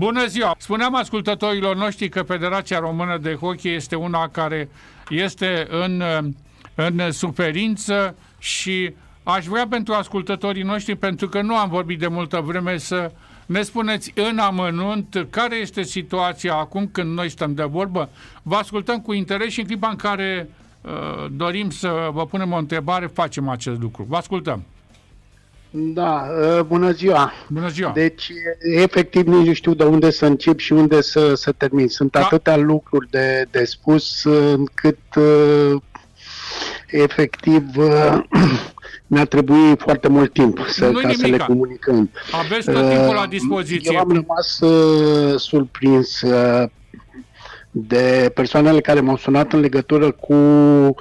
Bună ziua! Spuneam ascultătorilor noștri că Federația Română de Hockey este una care este în, în suferință și aș vrea pentru ascultătorii noștri, pentru că nu am vorbit de multă vreme, să ne spuneți în amănunt care este situația acum când noi stăm de vorbă. Vă ascultăm cu interes și în clipa în care uh, dorim să vă punem o întrebare, facem acest lucru. Vă ascultăm. Da, ă, bună ziua. Bună ziua. Deci, efectiv, nici nu știu de unde să încep și unde să, să termin. Sunt da. atâtea lucruri de, de spus încât ă, efectiv mi-a trebuit foarte mult timp să, ca să le comunicăm. Aveți tot timpul la dispoziție. Eu am rămas uh, surprins uh, de persoanele care m-au sunat în legătură cu uh,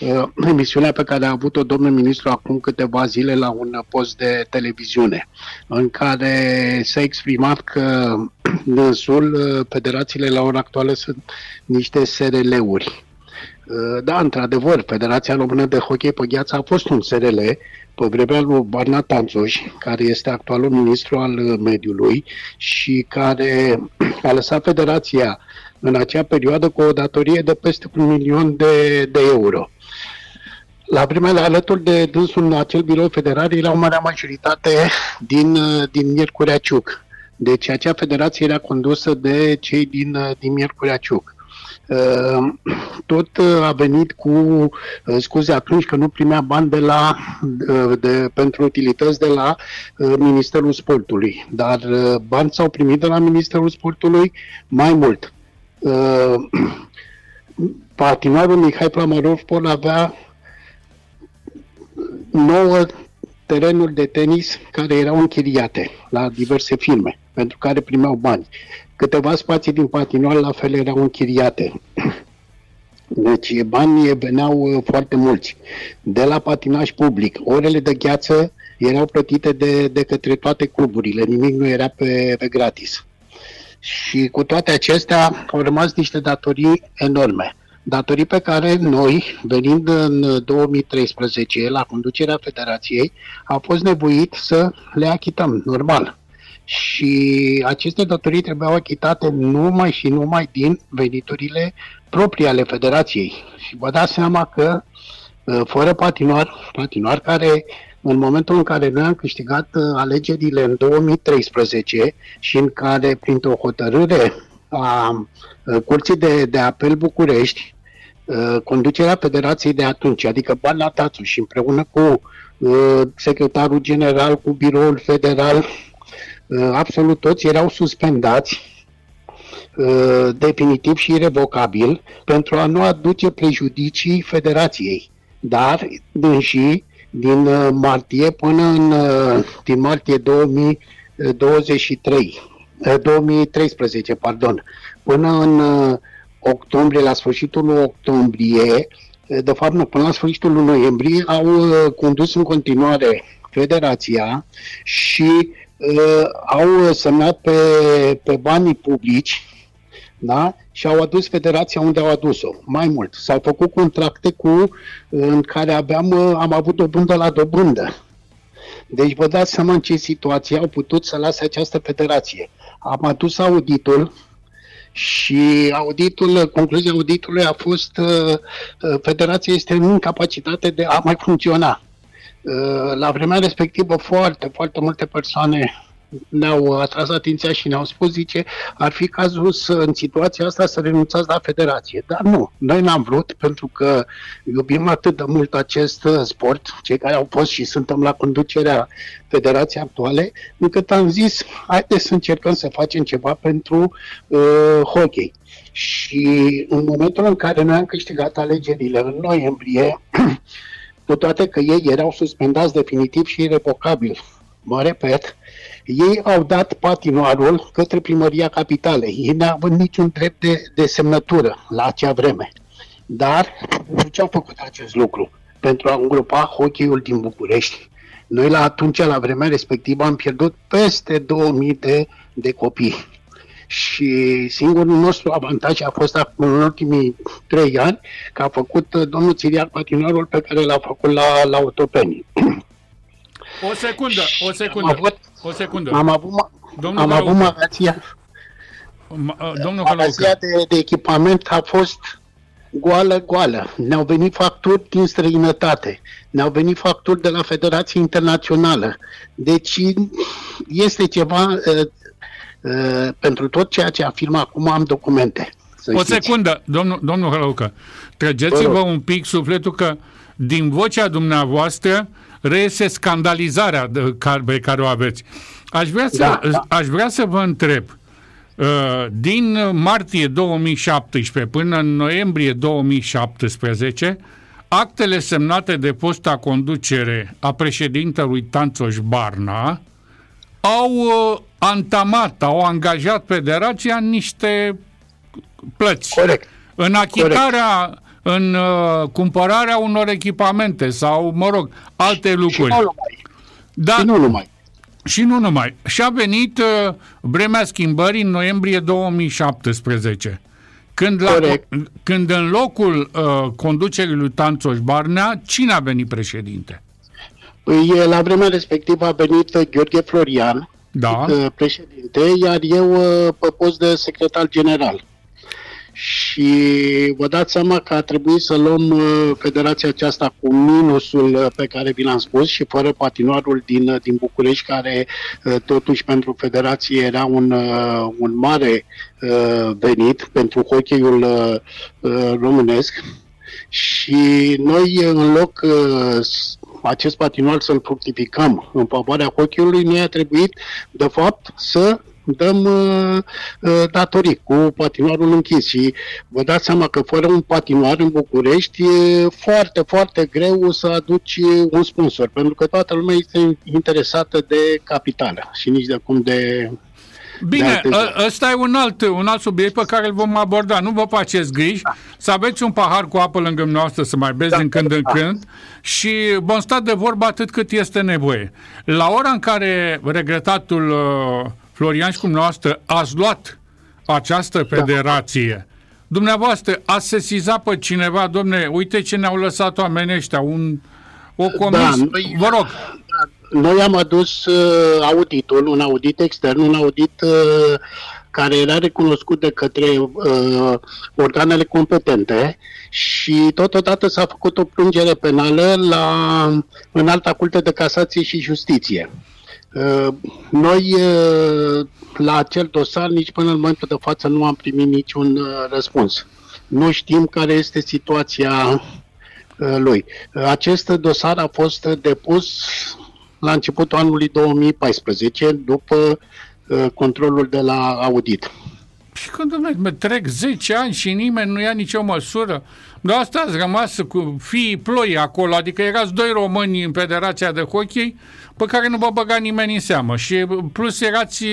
emisiunea pe care a avut-o domnul ministru acum câteva zile la un post de televiziune, în care s-a exprimat că dânsul, uh, federațiile la ora actuală sunt niște SRL-uri. Uh, da, într-adevăr, Federația Română de Hockey pe Gheață a fost un SRL pe vremea lui Barna Tanțoș, care este actualul ministru al mediului și care a lăsat Federația în acea perioadă cu o datorie de peste un milion de, de euro. La vremea alături de dânsul în acel birou federal era o mare majoritate din, din Miercurea Ciuc. Deci acea federație era condusă de cei din, din Miercurea Ciuc. Uh, tot a venit cu uh, scuze atunci că nu primea bani de la, uh, de, pentru utilități de la Ministerul Sportului. Dar bani s-au primit de la Ministerul Sportului mai mult. Patinarul Mihai Plamarov Pol avea nouă terenuri de tenis care erau închiriate la diverse firme, pentru care primeau bani. Câteva spații din patinoar la fel erau închiriate. Deci banii veneau uh, foarte mulți. De la patinaj public, orele de gheață erau plătite de, de către toate cluburile, nimic nu era pe, pe gratis. Și cu toate acestea au rămas niște datorii enorme. Datorii pe care noi, venind în 2013 la conducerea federației, am fost nevoit să le achităm, normal și aceste datorii trebuiau achitate numai și numai din veniturile proprii ale federației. Și vă dați seama că uh, fără patinoar, patinoar care în momentul în care noi am câștigat uh, alegerile în 2013 și în care, printr-o hotărâre a uh, Curții de, de Apel București, conducerea federației de atunci, adică Bana Tațu și împreună cu secretarul general, cu biroul federal, Uh, absolut toți erau suspendați uh, definitiv și irrevocabil pentru a nu aduce prejudicii federației. Dar, și din uh, martie până în din martie 2023, 2013, pardon, până în octombrie, la sfârșitul octombrie, de fapt nu, până la sfârșitul noiembrie, au condus în continuare federația și uh, au semnat pe, pe banii publici da? și au adus federația unde au adus-o. Mai mult, s-au făcut contracte cu, în care aveam, uh, am avut dobândă la dobândă. Deci vă dați seama în ce situație au putut să lase această federație. Am adus auditul și auditul, concluzia auditului a fost uh, uh federația este în incapacitate de a mai funcționa. Uh, la vremea respectivă foarte, foarte multe persoane ne-au atras atenția și ne-au spus, zice, ar fi cazul să, în situația asta să renunțați la federație. Dar nu, noi n-am vrut pentru că iubim atât de mult acest uh, sport, cei care au fost și suntem la conducerea federației actuale, încât am zis, haideți să încercăm să facem ceva pentru uh, hockey. Și în momentul în care noi am câștigat alegerile în noiembrie, cu toate că ei erau suspendați definitiv și irrevocabil. Mă repet, ei au dat patinoarul către primăria capitalei. Ei nu avut niciun drept de, de semnătură la acea vreme. Dar, pentru ce au făcut acest lucru? Pentru a îngropa hockeyul din București. Noi la atunci, la vremea respectivă, am pierdut peste 2000 de, de copii și singurul nostru avantaj a fost acum în ultimii trei ani că a făcut uh, domnul Țiriar patinarul pe care l-a făcut la, la Otopeni. O secundă, o secundă, am avut, o secundă. Am avut, Domnul am avut magația, domnul Magazia de, de echipament a fost goală, goală. Ne-au venit facturi din străinătate, ne-au venit facturi de la Federația Internațională. Deci este ceva, uh, uh, pentru tot ceea ce afirm acum am documente. O secundă, domnul, domnul Hălăucă, trăgeți-vă un pic sufletul că din vocea dumneavoastră reiese scandalizarea de care, pe care o aveți. Aș vrea să, da, da. Aș vrea să vă întreb, uh, din martie 2017 până în noiembrie 2017, actele semnate de posta conducere a președintelui Tanțoș Barna au uh, antamat, au angajat federația în niște plăți. Corect. În achitarea, Corect. În uh, cumpărarea unor echipamente sau, mă rog, alte lucruri. Și nu numai. Da, și nu numai. Și nu numai. Și a venit uh, vremea schimbării în noiembrie 2017. Când, la, când în locul uh, conducerii lui Tanțoș Barnea, cine a venit președinte? Păi, la vremea respectivă a venit uh, Gheorghe Florian, da. Uh, președinte, iar eu uh, pe post de secretar general și vă dați seama că a trebuit să luăm uh, federația aceasta cu minusul uh, pe care vi l-am spus și fără patinoarul din, uh, din București, care totuși pentru federație era un, un mare venit pentru hocheiul românesc. Și noi, în loc acest patinoar să-l fructificăm în favoarea hocheiului, noi a trebuit, de fapt, să dăm uh, uh, datorii cu patinoarul închis și vă dați seama că fără un patinoar în București e foarte, foarte greu să aduci un sponsor, pentru că toată lumea este interesată de capitală și nici de cum de Bine, ă, ăsta e un alt, un alt subiect pe care îl vom aborda. Nu vă faceți griji, da. să aveți un pahar cu apă lângă noastră, să mai beți da, din când da. în când și vom sta de vorbă atât cât este nevoie. La ora în care regretatul uh, Florian și cum noastră ați luat această da. federație, da. dumneavoastră ați sesizat pe cineva, domne, uite ce ne-au lăsat oamenii ăștia, un, o da, comisie, da, noi, vă rog. Da, noi am adus uh, auditul, un audit extern, un audit uh, care era recunoscut de către uh, organele competente și totodată s-a făcut o plângere penală la în alta curte de casație și justiție. Uh, noi, uh, la acel dosar, nici până în momentul de față nu am primit niciun uh, răspuns. Nu știm care este situația lui. Acest dosar a fost depus la începutul anului 2014, după controlul de la audit. Și când domnule, trec 10 ani și nimeni nu ia nicio măsură, dar asta ați rămas cu fii ploi acolo, adică erați doi români în Federația de Hockey, pe care nu vă băga nimeni în seamă. Și plus erați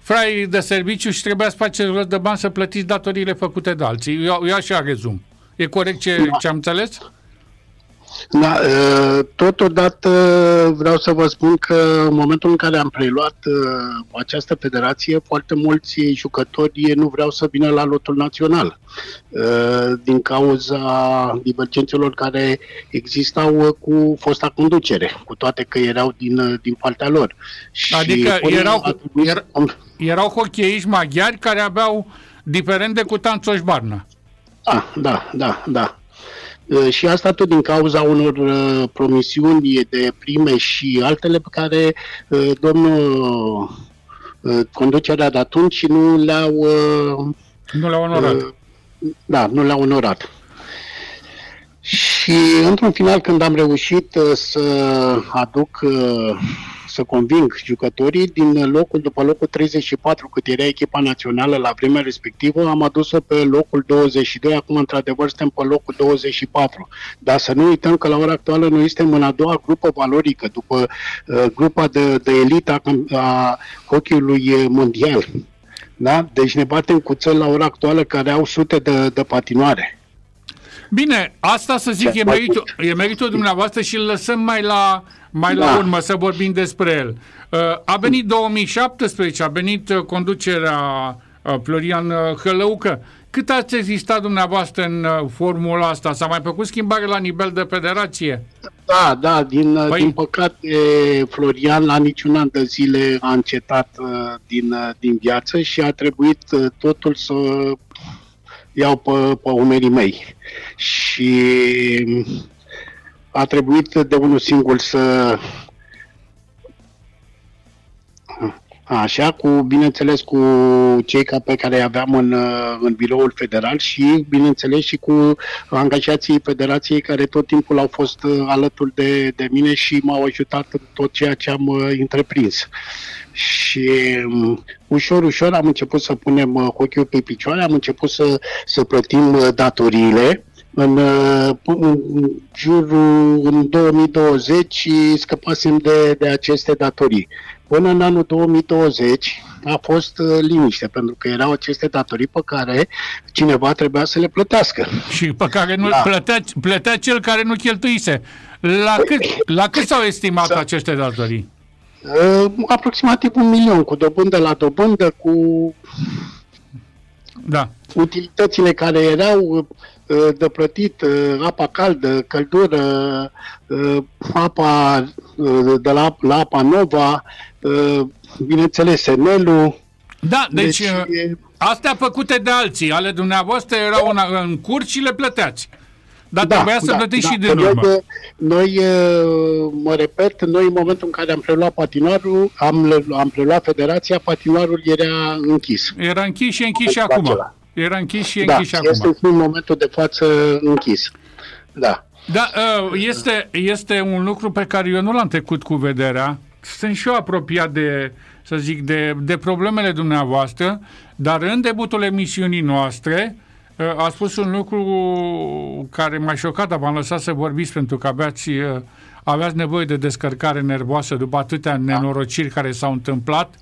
frai de serviciu și trebuia să faceți rost de bani să plătiți datoriile făcute de alții. Eu, eu așa rezum. E corect ce, da. ce am înțeles? Da, totodată vreau să vă spun că în momentul în care am preluat această federație, foarte mulți jucători nu vreau să vină la lotul național din cauza divergențelor care existau cu fosta conducere, cu toate că erau din, din partea lor. Adică și erau, er, erau hocheiști maghiari care aveau diferende cu Tanțoș Barna. Da, da, da, da. Uh, și asta tot din cauza unor uh, promisiuni de prime și altele pe care uh, domnul conducerea de atunci nu le-au nu le-au onorat. Da, nu le-au onorat. Și într-un final, când am reușit să aduc să conving jucătorii din locul, după locul 34, cât era echipa națională la vremea respectivă, am adus-o pe locul 22, acum într-adevăr suntem pe locul 24. Dar să nu uităm că la ora actuală noi suntem în a doua grupă valorică, după uh, grupa de, de elită a, a hockey-ului mondial. Da? Deci ne batem cu țări la ora actuală care au sute de, de patinoare. Bine, asta să zic e meritul, e meritul dumneavoastră și îl lăsăm mai la mai da. la urmă să vorbim despre el. Uh, a venit 2017, a venit uh, conducerea Florian Hălăucă. Cât ați existat dumneavoastră în formula asta? S-a mai făcut schimbare la nivel de federație? Da, da, din, păi... din păcate Florian la niciun an de zile a încetat din, din viață și a trebuit totul să iau pe, pe umerii mei. Și a trebuit de unul singur să Așa, cu, bineînțeles, cu cei ca pe care îi aveam în, în biroul federal și, bineînțeles, și cu angajații federației care tot timpul au fost alături de, de mine și m-au ajutat în tot ceea ce am uh, întreprins. Și um, ușor, ușor am început să punem uh, ochiul pe picioare, am început să, să plătim uh, datoriile, în, în jurul în 2020 scăpasem de, de aceste datorii. Până în anul 2020 a fost uh, liniște, pentru că erau aceste datorii pe care cineva trebuia să le plătească. Și pe care nu da. plătea, plătea cel care nu cheltuise. La cât, la cât s-au estimat să... aceste datorii? Uh, aproximativ un milion, cu dobândă la dobândă, cu da. utilitățile care erau uh, de plătit, uh, apa caldă, căldură, uh, apa de la, la apa nova, bineînțeles, senelul. Da, deci, deci astea făcute de alții, ale dumneavoastră erau în, în curs și le plăteați. Dar da, trebuia să da, plătiți da, și din urmă. Noi, noi, mă repet, noi în momentul în care am preluat patinoarul, am, am preluat federația, patinoarul era închis. Era închis și închis și acum. Era închis și da, închis și acum. este în momentul de față închis. Da. Da, este, este un lucru pe care eu nu l-am trecut cu vederea. Sunt și eu apropiat de, să zic, de, de problemele dumneavoastră, dar în debutul emisiunii noastre, a spus un lucru care m-a șocat, dar v-am lăsat să vorbiți pentru că aveați, aveați nevoie de descărcare nervoasă după atâtea da. nenorociri care s-au întâmplat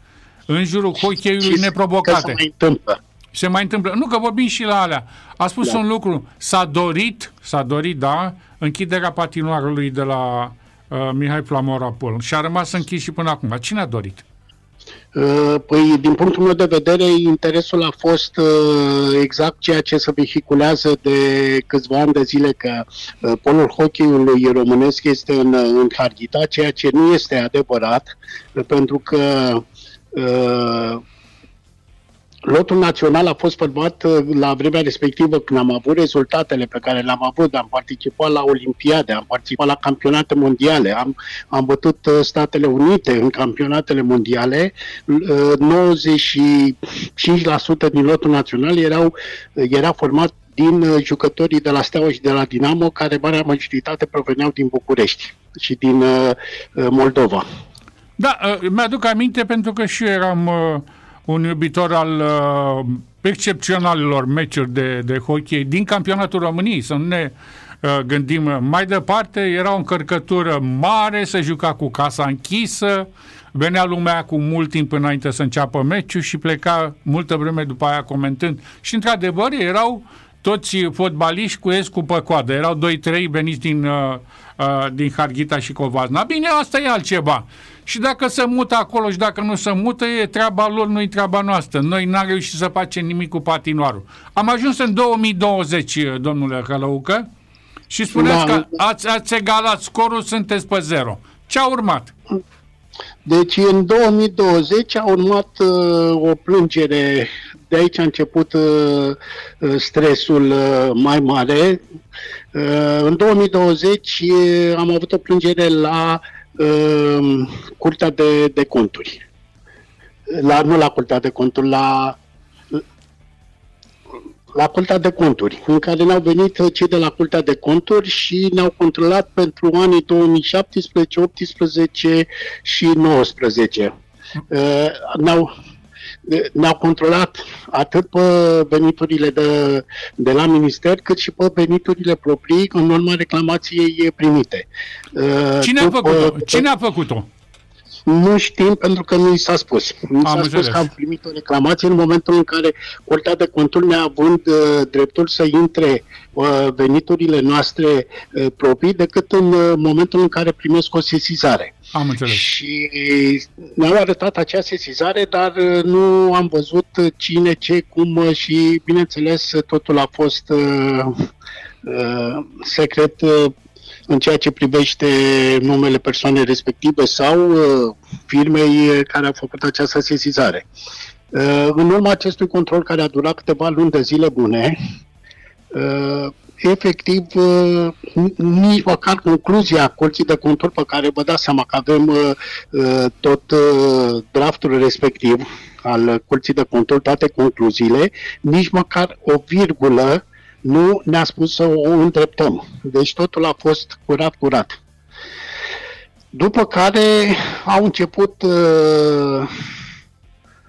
în jurul hocheiului neprovocate. Se mai întâmplă. Se mai întâmplă. Nu, că vorbim și la alea. A spus da. un lucru. S-a dorit, s-a dorit, da, închiderea patinoarului de la uh, Mihai Flamorapol și a rămas închis și până acum. Cine a dorit? Uh, păi, din punctul meu de vedere, interesul a fost uh, exact ceea ce se vehiculează de câțiva ani de zile, că uh, polul hockeyului românesc este în, în Harghita, ceea ce nu este adevărat, pentru că Lotul național a fost format uh, la vremea respectivă când am avut rezultatele pe care le-am avut. Am participat la Olimpiade, am participat la campionate mondiale, am, am bătut uh, Statele Unite în campionatele mondiale. 95% uh, din lotul național erau, era format din jucătorii de la Steaua și de la Dinamo, care marea majoritate proveneau din București și din Moldova. Da, mi-aduc aminte pentru că și eu eram un iubitor al uh, excepționalilor meciuri de, de hockey din campionatul României, să nu ne uh, gândim mai departe, era o încărcătură mare, se juca cu casa închisă, venea lumea cu mult timp înainte să înceapă meciul și pleca multă vreme după aia comentând. Și într-adevăr erau toți fotbaliști cu es cu păcoadă. Erau 2-3 veniți din, uh, uh, din Harghita și Covazna. Bine, asta e altceva și dacă se mută acolo și dacă nu se mută, e treaba lor, nu e treaba noastră. Noi n-am reușit să facem nimic cu patinoarul. Am ajuns în 2020, domnule Călăucă, și spuneți da. că ați, ați egalat scorul, sunteți pe zero. Ce a urmat? Deci în 2020 a urmat uh, o plângere, de aici a început uh, uh stresul uh, mai mare. Uh, în 2020 uh, am avut o plângere la uh, Curtea de, de Conturi. La, nu la Curtea de Conturi, la la Curtea de Conturi, în care ne-au venit cei de la Curtea de Conturi și ne-au controlat pentru anii 2017, 18 și 19. Uh, ne-au, ne-au controlat atât pe veniturile de, de la minister, cât și pe veniturile proprii în urma reclamației primite. Cine a făcut-o? Cine a făcut-o? Nu știm pentru că nu i s-a spus. Nu s-a înțeles. spus că am primit o reclamație în momentul în care Curtea de Conturi, neavând uh, dreptul să intre uh, veniturile noastre uh, proprii, decât în uh, momentul în care primesc o sesizare. Am înțeles. Și ne-au arătat acea sesizare, dar uh, nu am văzut cine, ce, cum uh, și, bineînțeles, totul a fost uh, uh, secret uh, în ceea ce privește numele persoanei respective sau uh, firmei care a făcut această sesizare. Uh, în urma acestui control care a durat câteva luni de zile bune, uh, efectiv, nici măcar concluzia Curții de Control pe care vă dați seama că avem tot draftul respectiv al Curții de Control, toate concluziile, nici măcar o virgulă nu ne-a spus să o îndreptăm. Deci totul a fost curat, curat. După care au început uh,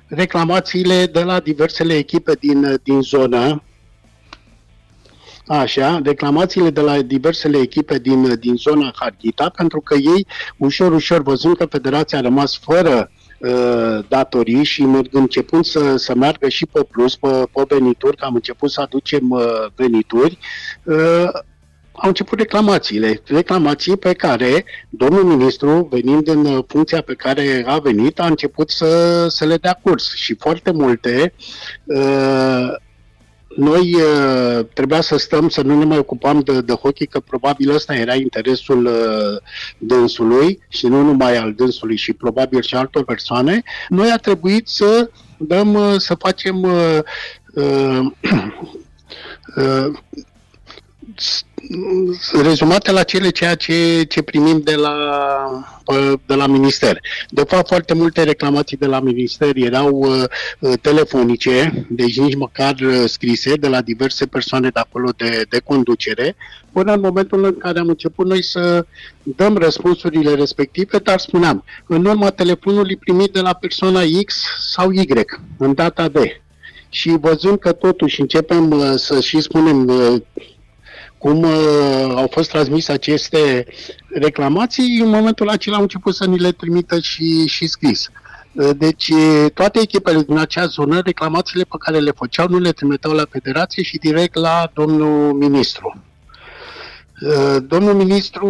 reclamațiile de la diversele echipe din, din zonă, Așa, reclamațiile de la diversele echipe din, din zona Harghita, pentru că ei, ușor, ușor, văzând că Federația a rămas fără Uh, datorii și începând să, să meargă și pe plus, pe, pe venituri, că am început să aducem uh, venituri, uh, au început reclamațiile. Reclamații pe care domnul ministru, venind în funcția pe care a venit, a început să, să le dea curs. Și foarte multe uh, noi uh, trebuia să stăm, să nu ne mai ocupam de, de hockey, că probabil ăsta era interesul uh, dânsului și nu numai al dânsului și probabil și altor persoane. Noi a trebuit să dăm, uh, să facem uh, uh, uh, rezumate la cele ceea ce, ce primim de la, de la minister. De fapt, foarte multe reclamații de la minister erau uh, telefonice, deci nici măcar uh, scrise de la diverse persoane de acolo de, de conducere, până în momentul în care am început noi să dăm răspunsurile respective, dar spuneam, în urma telefonului primit de la persoana X sau Y, în data de. Și văzând că totuși începem uh, să și spunem uh, cum uh, au fost transmise aceste reclamații, în momentul acela au început să ni le trimită și, și scris. Uh, deci toate echipele din acea zonă, reclamațiile pe care le făceau, nu le trimiteau la federație și direct la domnul ministru. Uh, domnul ministru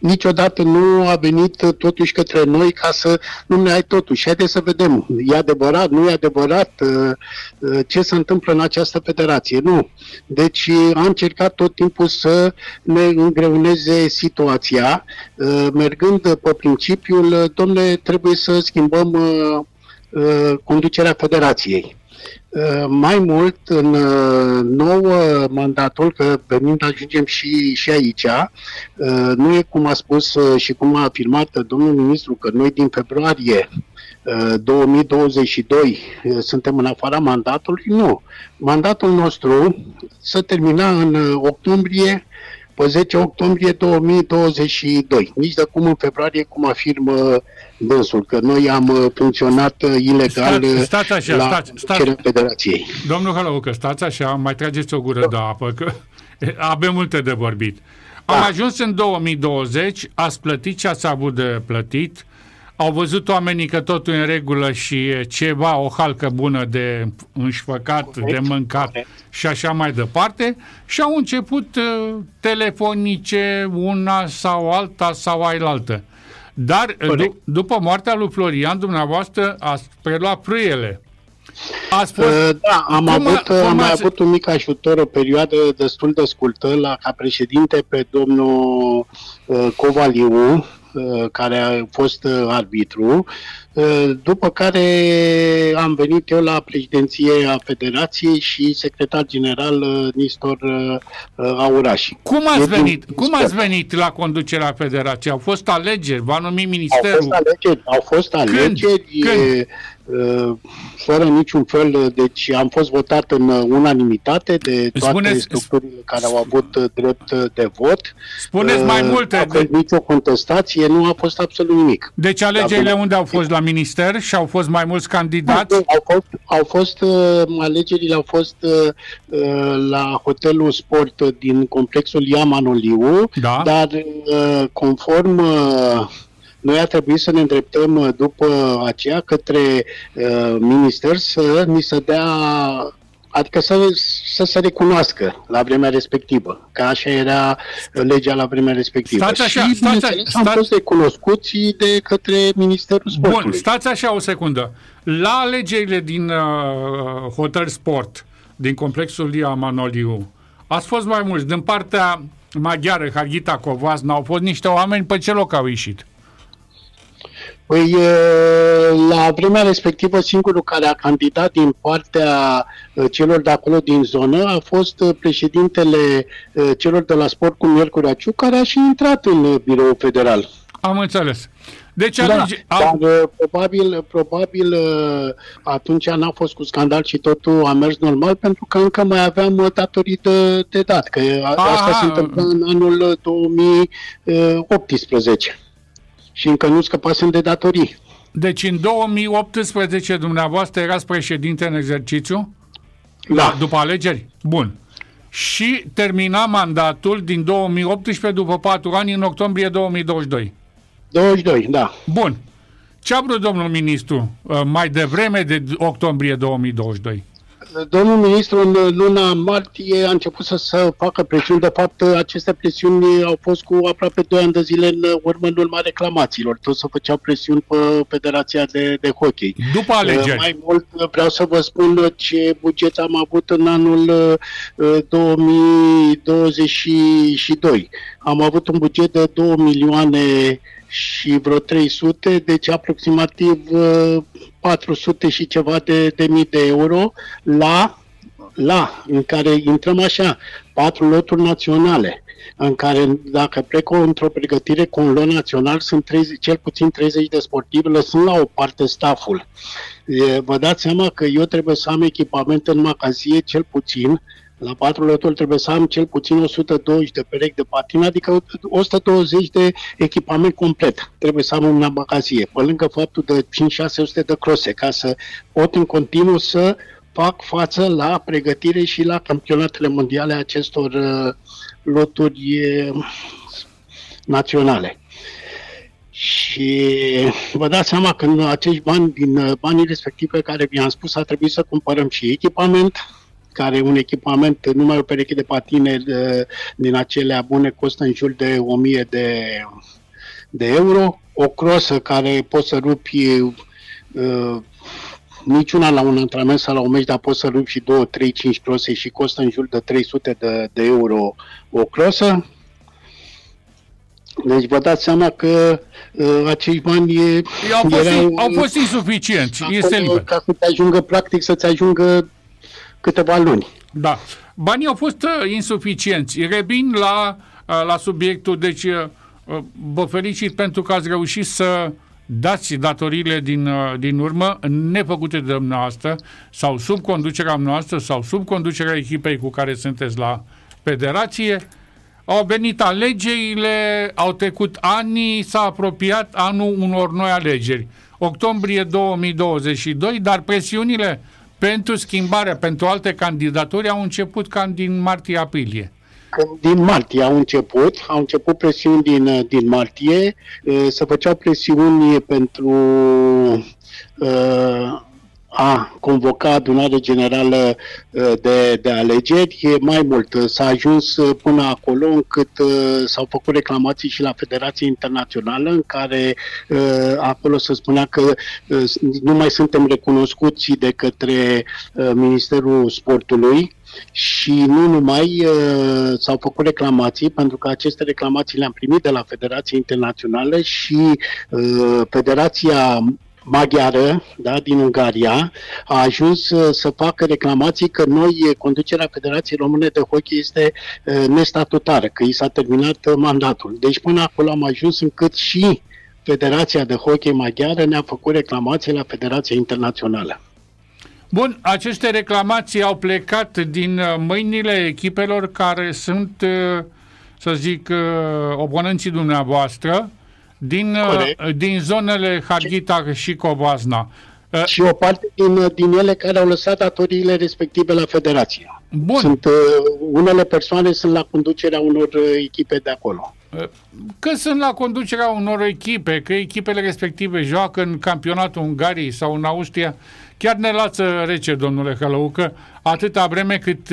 niciodată nu a venit totuși către noi ca să nu ne ai totuși. Haide să vedem, e adevărat, nu e adevărat, uh, uh, ce se întâmplă în această federație. Nu. Deci a încercat tot timpul să ne îngreuneze situația, uh, mergând pe principiul, domne, trebuie să schimbăm conducerea federației. Uh, mai mult, în uh, nou mandatul, că venind ajungem și, și aici, uh, nu e cum a spus și cum a afirmat domnul ministru că noi din februarie 2022 suntem în afara mandatului, nu. Mandatul nostru să termina în octombrie pe 10 octombrie 2022. Nici de cum în februarie, cum afirmă dânsul, că noi am uh, funcționat uh, ilegal stați, stați așa, la stați, stați. Federației. Domnul Hălăucă, stați așa, mai trageți o gură de apă, că avem multe de vorbit. Am da. ajuns în 2020, ați plătit ce ați avut de plătit, au văzut oamenii că totul e în regulă și ceva, o halcă bună de înșfăcat, corect, de mâncat corect. și așa mai departe și au început uh, telefonice una sau alta sau ailaltă. Dar d- după moartea lui Florian, dumneavoastră ați preluat prâiele. Ați fost... Uh, da, am, cum avut, cum am mai avut un mic ajutor, o perioadă destul de scurtă, la, ca președinte pe domnul uh, Covaliu, Uh, care a fost uh, arbitru, uh, după care am venit eu la președinție a Federației și secretar general Nistor Auraș. Cum ați, venit, cum ați venit la conducerea Federației? Au fost alegeri? V-a numit ministerul? Au fost alegeri. Au fost alegeri Când? Când? Uh, fără niciun fel, deci am fost votat în unanimitate de toate Spuneți, structurile care au avut drept de vot. Spuneți mai uh, multe. A fost de... nicio contestație, nu a fost absolut nimic. Deci alegerile unde au fost la minister și au fost mai mulți candidați? Au fost, au fost uh, alegerile au fost la hotelul sport din complexul Iamanoliu, da. dar conform noi a trebuit să ne îndreptăm după aceea către uh, minister să ni se dea Adică să, să se recunoască la vremea respectivă, că așa era legea la vremea respectivă. Stați așa, și, stați, stați, am fost recunoscuți de către Ministerul Sportului. Bun, stați așa o secundă. La alegerile din uh, Hotel Sport, din complexul Lia Manoliu, ați fost mai mulți. Din partea maghiară, Harghita Covazna, au fost niște oameni pe ce loc au ieșit? Păi, la vremea respectivă, singurul care a candidat din partea celor de acolo din zonă a fost președintele celor de la sport cu Miercurea Ciu, care a și intrat în birou federal. Am înțeles. Deci da, atunci, dar probabil, probabil atunci n-a fost cu scandal și totul a mers normal pentru că încă mai aveam datorii de, de dat, că a, asta se întâmplă în anul 2018 și încă nu scăpasem de datorii. Deci în 2018 dumneavoastră erați președinte în exercițiu? Da. După alegeri? Bun. Și termina mandatul din 2018 după 4 ani în octombrie 2022. 22, da. Bun. Ce a vrut domnul ministru uh, mai devreme de octombrie 2022? Domnul ministru în luna martie a început să, să facă presiuni. De fapt, aceste presiuni au fost cu aproape 2 ani de zile în urmă în urma reclamațiilor. Tot să făceau presiuni pe Federația de, de Hockey. După alegeri. Mai mult vreau să vă spun ce buget am avut în anul 2022. Am avut un buget de 2 milioane și vreo 300, deci aproximativ 400 uh, și ceva de, de mii de euro la, la, în care intrăm așa, patru loturi naționale, în care dacă plec într-o pregătire cu un lot național, sunt 30, cel puțin 30 de sportivi, lăsând la o parte staful. Vă dați seama că eu trebuie să am echipament în magazie, cel puțin, la patru lături trebuie să am cel puțin 120 de perechi de patină, adică 120 de echipament complet. Trebuie să am în magazie, pe lângă faptul de 5-600 de crose, ca să pot în continuu să fac față la pregătire și la campionatele mondiale acestor uh, loturi uh, naționale. Și vă dați seama că în acești bani, din uh, banii respective care vi-am spus, a trebuit să cumpărăm și echipament, care un echipament, numai o pereche de patine de, din acelea bune costă în jur de 1000 de, de euro, o crosă care poți să rupi uh, niciuna la un antrenament sau la un meci, dar poți să rupi și 2, 3, 5 crose și costă în jur de 300 de, de euro o crosă. Deci vă dați seama că uh, acești bani au fost, erau, au fost insuficienți. Este liber. Ca să te ajungă, practic, să-ți ajungă câteva luni. Da. Banii au fost uh, insuficienți. Revin la, uh, la subiectul, deci uh, vă felicit pentru că ați reușit să dați datoriile din, din urmă nefăcute de dumneavoastră sau sub conducerea noastră sau sub conducerea echipei cu care sunteți la federație. Au venit alegerile, au trecut ani, s-a apropiat anul unor noi alegeri. Octombrie 2022, dar presiunile pentru schimbarea, pentru alte candidaturi au început cam din martie-aprilie. Din martie au început, au început presiuni din, din martie, se făceau presiuni pentru uh, a convoca adunare generală uh, de, de alegeri. E mai mult, uh, s-a ajuns uh, până acolo încât s-au făcut reclamații și la Federația Internațională în care acolo se spunea că nu mai suntem recunoscuți de către Ministerul Sportului și nu numai uh, s-au făcut reclamații, pentru că aceste reclamații le-am primit de la Federația Internațională și uh, Federația maghiară da, din Ungaria a ajuns uh, să facă reclamații că noi, conducerea Federației Române de Hockey este uh, nestatutară, că i s-a terminat uh, mandatul. Deci până acolo am ajuns încât și Federația de Hockey Maghiară ne-a făcut reclamații la Federația Internațională. Bun, aceste reclamații au plecat din mâinile echipelor care sunt, să zic, oponenții dumneavoastră, din, uh, din zonele Harghita și Covazna. Uh, și o parte din, uh, din ele care au lăsat datoriile respective la federație. Bun. Sunt, unele persoane sunt la conducerea unor echipe de acolo. că sunt la conducerea unor echipe, că echipele respective joacă în campionatul Ungariei sau în Austria, chiar ne lasă rece, domnule Hălăucă, atâta vreme cât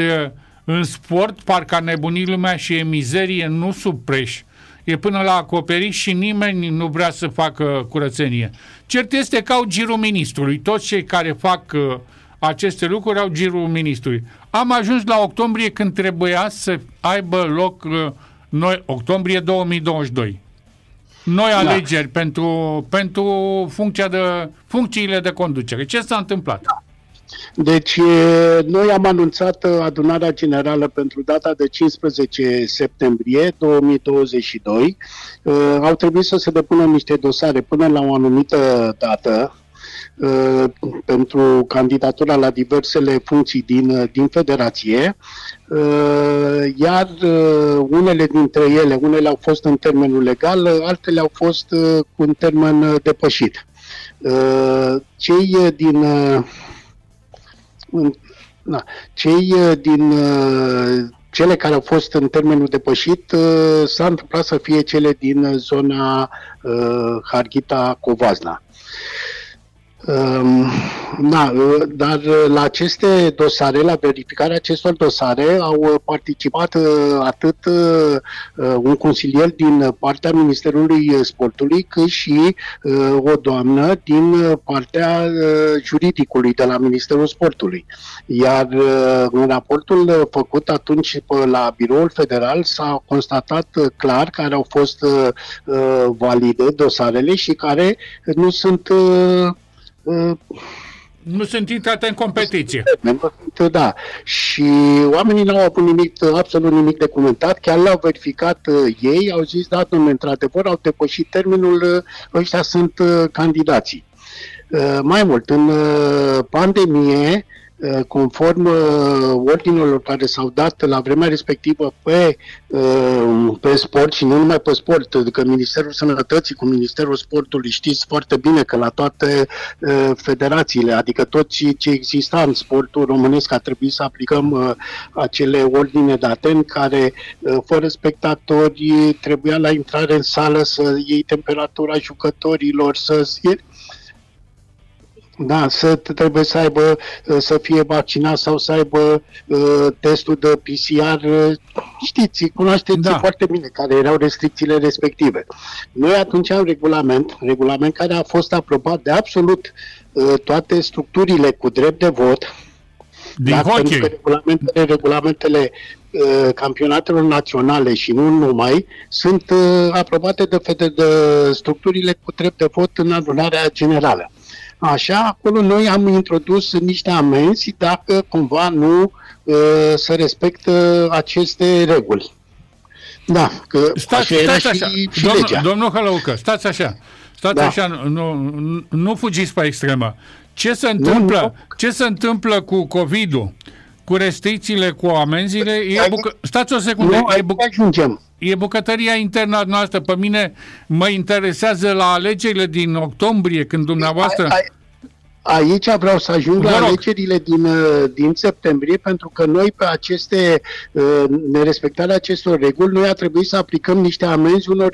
în sport, parcă a nebunit lumea și e mizerie, nu sub preș. E până la acoperiș și nimeni nu vrea să facă curățenie. Cert este că au girul ministrului. Toți cei care fac uh, aceste lucruri au girul ministrului. Am ajuns la octombrie când trebuia să aibă loc uh, noi, octombrie 2022. Noi da. alegeri pentru, pentru funcția de, funcțiile de conducere. Ce s-a întâmplat? Da. Deci, noi am anunțat adunarea generală pentru data de 15 septembrie 2022. Au trebuit să se depună niște dosare până la o anumită dată pentru candidatura la diversele funcții din, din federație, iar unele dintre ele, unele au fost în termenul legal, altele au fost cu un termen depășit. Cei din da. Cei uh, din uh, cele care au fost în termenul depășit uh, s-a întâmplat să fie cele din zona Harghita-Covazna. Ehm, da, dar la aceste dosare, la verificarea acestor dosare, au participat atât un consilier din partea Ministerului Sportului, cât și o doamnă din partea juridicului de la Ministerul Sportului. Iar în raportul făcut atunci la Biroul Federal s-a constatat clar care au fost valide dosarele și care nu sunt nu sunt intrate în competiție. Da. Și oamenii n-au avut nimic, absolut nimic de comentat, chiar l-au verificat uh, ei, au zis, da, domnule, într-adevăr, au depășit termenul, uh, ăștia sunt uh, candidații. Uh, mai mult, în uh, pandemie, Uh, conform uh, ordinelor care s-au dat la vremea respectivă pe, uh, pe sport și nu numai pe sport, că Ministerul Sănătății cu Ministerul Sportului știți foarte bine că la toate federațiile, adică toți ce exista în sportul românesc a trebuit să aplicăm acele ordine date în care fără spectatori trebuia la intrare în sală să iei temperatura jucătorilor, să da, să trebuie să aibă, să fie vaccinat sau să aibă uh, testul de PCR. Știți, cunoașteți da. foarte bine care erau restricțiile respective. Noi atunci am regulament, regulament care a fost aprobat de absolut uh, toate structurile cu drept de vot. Din da, hockey. Pentru că regulamentele, regulamentele uh, campionatelor naționale și nu numai sunt uh, aprobate de, de, de structurile cu drept de vot în adunarea generală. Așa, acolo noi am introdus niște amenzi dacă cumva nu uh, se respectă aceste reguli. Da, că stați, așa era stați așa. și, și domnul, legea. Domnul Hălăucă, stați așa. Stați da. așa, nu, nu fugiți pe extremă. Ce se întâmplă, nu, nu. Ce se întâmplă cu COVID-ul? Cu restricțiile, cu amenziile? E bucă... Stați o secundă. Nu, e, bucă... ajungem. E bucătăria internă noastră. Pe mine mă interesează la alegerile din octombrie, când dumneavoastră... Ai, ai, Aici vreau să ajung la alegerile din, uh, din septembrie, pentru că noi pe aceste uh, nerespectarea acestor reguli, noi a trebuit să aplicăm niște amenzi unor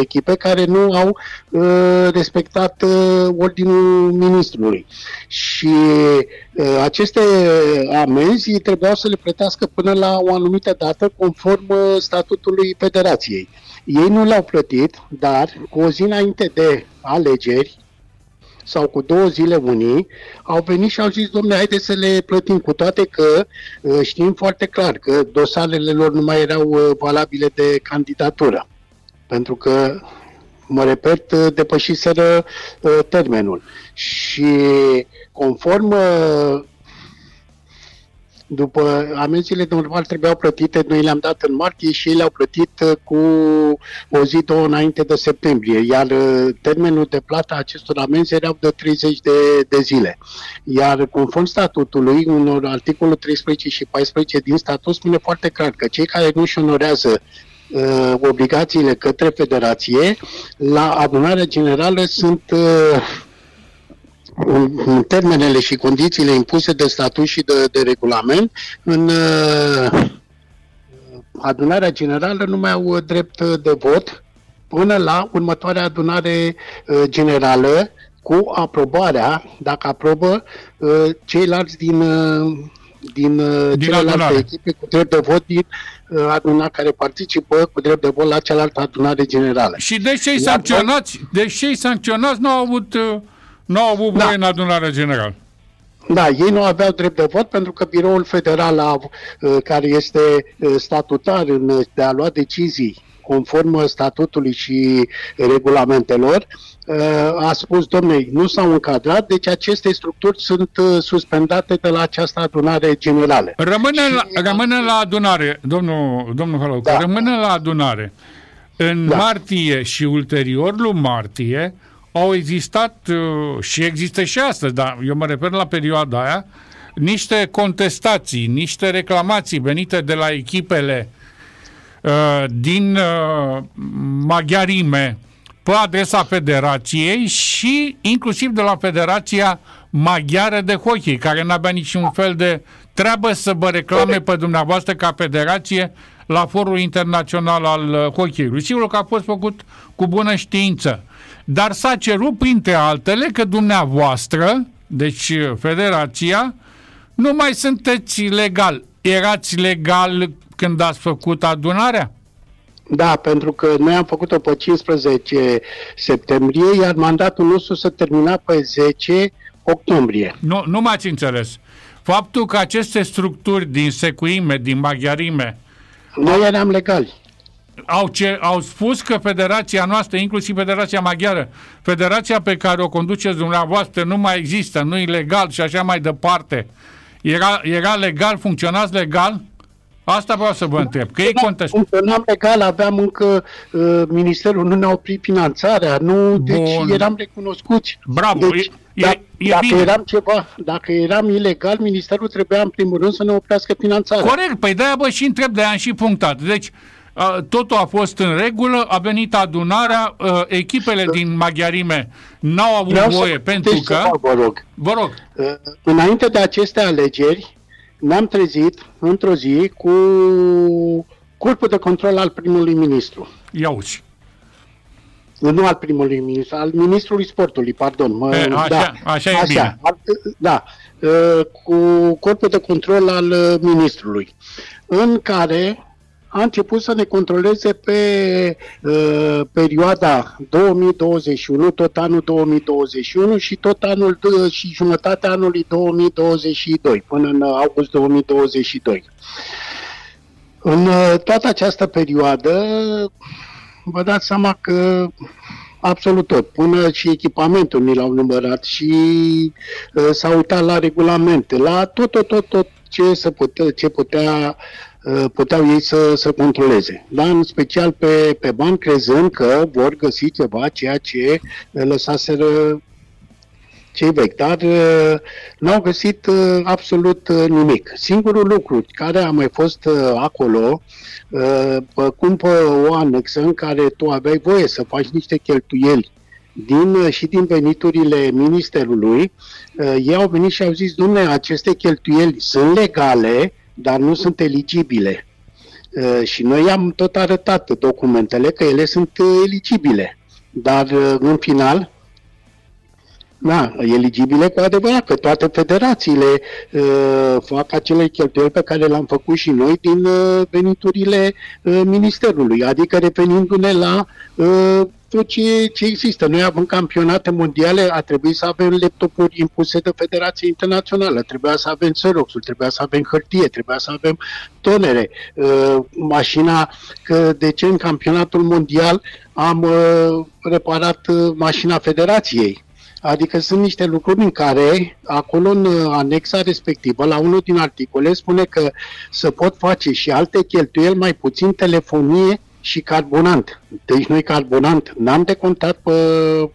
echipe care nu au uh, respectat ordinul ministrului. Și aceste amenzi trebuiau să le plătească până la o anumită dată, conform statutului federației. Ei nu le-au plătit, dar cu o zi înainte de alegeri, sau cu două zile unii, au venit și au zis, domnule, haideți să le plătim, cu toate că uh, știm foarte clar că dosarele lor nu mai erau uh, valabile de candidatură. Pentru că, mă repet, uh, depășiseră termenul. Și conform după amenziile normal trebuiau plătite, noi le-am dat în martie și ei le-au plătit uh, cu o zi, două înainte de septembrie, iar uh, termenul de plată a acestor amenzi erau de 30 de, de zile. Iar conform statutului, unor articolul 13 și 14 din statut spune foarte clar că cei care nu își onorează uh, obligațiile către federație, la adunarea generală sunt uh, în termenele și condițiile impuse de statut și de, de regulament, în uh, adunarea generală nu mai au drept de vot până la următoarea adunare generală cu aprobarea, dacă aprobă, ceilalți din din, din celelalte adunare. echipe cu drept de vot din uh, adunare care participă cu drept de vot la cealaltă adunare generală. Și de cei sancționați, de cei sancționați nu au avut, uh, nu au avut da. voie în adunarea generală. Da, ei nu aveau drept de vot pentru că biroul federal, a, uh, care este statutar în, de a lua decizii conform statutului și regulamentelor, a spus, domnule, nu s-au încadrat, deci aceste structuri sunt uh, suspendate de la această adunare generală. Rămâne, și... la, rămâne la adunare, domnul, domnul Hălăucă, da. rămâne la adunare. În da. martie și ulterior lui martie au existat uh, și există și astăzi, dar eu mă refer la perioada aia, niște contestații, niște reclamații venite de la echipele uh, din uh, maghiarime, pe adresa federației și inclusiv de la Federația Maghiară de Hockey, care n-avea niciun fel de treabă să vă reclame pe dumneavoastră ca federație la forul internațional al uh, hockeyului. Sigur că a fost făcut cu bună știință, dar s-a cerut printre altele că dumneavoastră, deci uh, federația, nu mai sunteți legal. Erați legal când ați făcut adunarea? Da, pentru că noi am făcut-o pe 15 septembrie, iar mandatul nostru s-a terminat pe 10 octombrie. Nu, nu m-ați înțeles. Faptul că aceste structuri din secuime, din maghiarime... Noi au, eram legali. Au, ce, au spus că federația noastră, inclusiv Federația Maghiară, federația pe care o conduceți dumneavoastră nu mai există, nu e legal și așa mai departe. Era, era legal, funcționați legal? Asta vreau să vă întreb, că ei contestă. Funcționam legal, aveam încă, uh, Ministerul nu ne-a oprit finanțarea, nu, deci Bun. eram recunoscuți. Bravo, deci, e, e, e dacă bine. eram ceva, dacă eram ilegal, Ministerul trebuia în primul rând să ne oprească finanțarea. Corect, păi de-aia bă și întreb, de-aia am și punctat. Deci, uh, totul a fost în regulă, a venit adunarea, uh, echipele din maghiarime n-au avut Vreau voie pentru că... Vă rog. Vă rog. Uh, înainte de aceste alegeri, ne-am trezit într-o zi cu corpul de control al primului ministru. Ia uzi. Nu al primului ministru, al ministrului sportului, pardon. Mă, e, așa, da, așa e așa, bine. Da, cu corpul de control al ministrului, în care a început să ne controleze pe uh, perioada 2021, tot anul 2021 și tot anul și jumătatea anului 2022, până în august 2022. În uh, toată această perioadă, vă dați seama că absolut tot, până și echipamentul mi l-au numărat și uh, s-au uitat la regulamente, la tot, tot, tot, tot ce, se putea, ce putea Uh, puteau ei să, să controleze. Dar în special pe, pe bani, crezând că vor găsi ceva, ceea ce lăsaseră cei vechi, dar uh, n-au găsit uh, absolut nimic. Singurul lucru care a mai fost acolo, cum pe o anexă în care tu aveai voie să faci niște cheltuieli din, și din veniturile ministerului, ei au venit și au zis, domnule, aceste cheltuieli sunt legale, dar nu sunt eligibile. Uh, și noi am tot arătat documentele că ele sunt uh, eligibile. Dar uh, în final, da, eligibile cu adevărat, că toate federațiile uh, fac acele cheltuieli pe care le-am făcut și noi din uh, veniturile uh, Ministerului, adică revenindu-ne la uh, tot ce, ce există. Noi avem campionate mondiale, a trebuit să avem laptopuri impuse de Federația Internațională, trebuia să avem xerox trebuia să avem hârtie, trebuia să avem tonere. Uh, mașina, că de ce în campionatul mondial am uh, reparat uh, mașina Federației. Adică sunt niște lucruri în care, acolo în anexa respectivă, la unul din articole, spune că se pot face și alte cheltuieli, mai puțin telefonie și carbonant. Deci noi carbonant n-am decontat pe,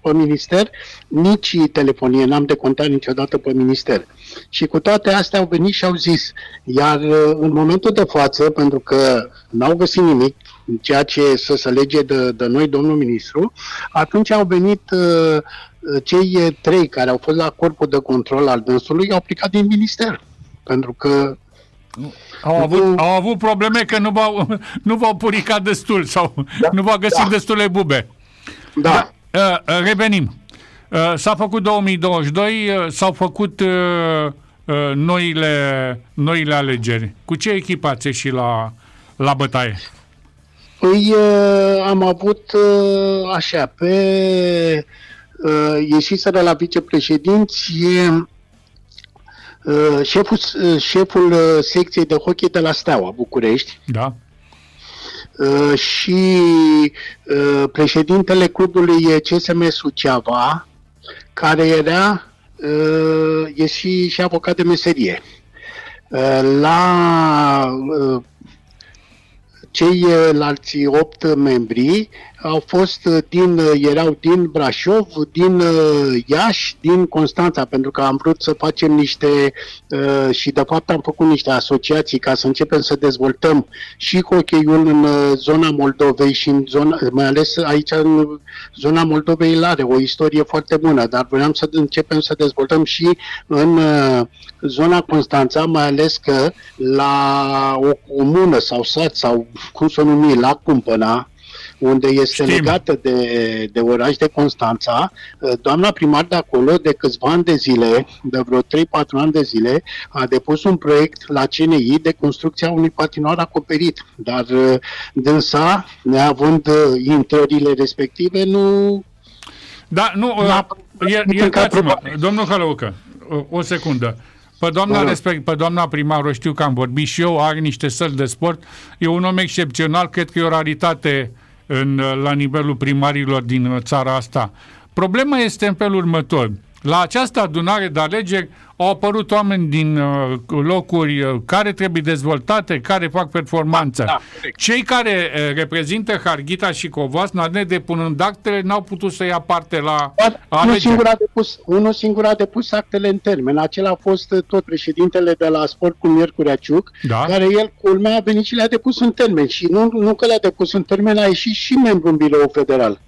pe minister, nici telefonie n-am decontat niciodată pe minister. Și cu toate astea au venit și au zis. Iar uh, în momentul de față, pentru că n-au găsit nimic, ceea ce să se lege de, de noi, domnul ministru, atunci au venit uh, cei trei care au fost la corpul de control al dânsului, au plecat din minister. Pentru că Au avut, nu... au avut probleme că nu v-au, nu v-au puricat destul sau da, nu v-au găsit da. destule bube. Da. Uh, revenim. Uh, s-a făcut 2022, uh, s-au făcut noile, noile alegeri. Cu ce echipați și la, la bătaie? Păi am avut așa, pe ieșiseră la vicepreședinți șeful, șeful secției de hockey de la Steaua, București. Da. Și președintele clubului CSM Suceava, care era e și, și avocat de meserie. La ceilalți opt membri au fost uh, din, uh, erau din Brașov, din uh, Iași, din Constanța, pentru că am vrut să facem niște și de fapt am făcut niște asociații ca să începem să dezvoltăm și hockey-ul în zona Moldovei și în zona, mai ales aici în zona Moldovei are o istorie foarte bună, dar vreau să începem să dezvoltăm și în zona Constanța, mai ales că la o comună sau sat sau cum să numi, la Cumpăna, unde este Știm. legată de, de oraș de Constanța. Uh, doamna primar de acolo, de câțiva ani de zile, de vreo 3-4 ani de zile, a depus un proiect la CNI de construcția unui patinoar acoperit. Dar uh, dânsa, neavând uh, intrările respective, nu... Da, nu, iertați-mă, domnul Hălăucă, o secundă. Pe doamna, da. respect, pe doamna primară știu că am vorbit și eu, are niște săli de sport, e un om excepțional, cred că e o raritate în, la nivelul primarilor din țara asta. Problema este în felul următor. La această adunare de alegeri au apărut oameni din uh, locuri uh, care trebuie dezvoltate, care fac performanță. Da, da, Cei care uh, reprezintă Harghita și Covasna, nedepunând actele, n-au putut să ia parte la alegeri. Unul singur, a depus, unul singur a depus actele în termen. Acela a fost uh, tot președintele de la Sport cu Miercurea Ciuc, da? care el, culmea, a venit și le-a depus în termen. Și nu, nu că le-a depus în termen, a ieșit și membru în birou federal.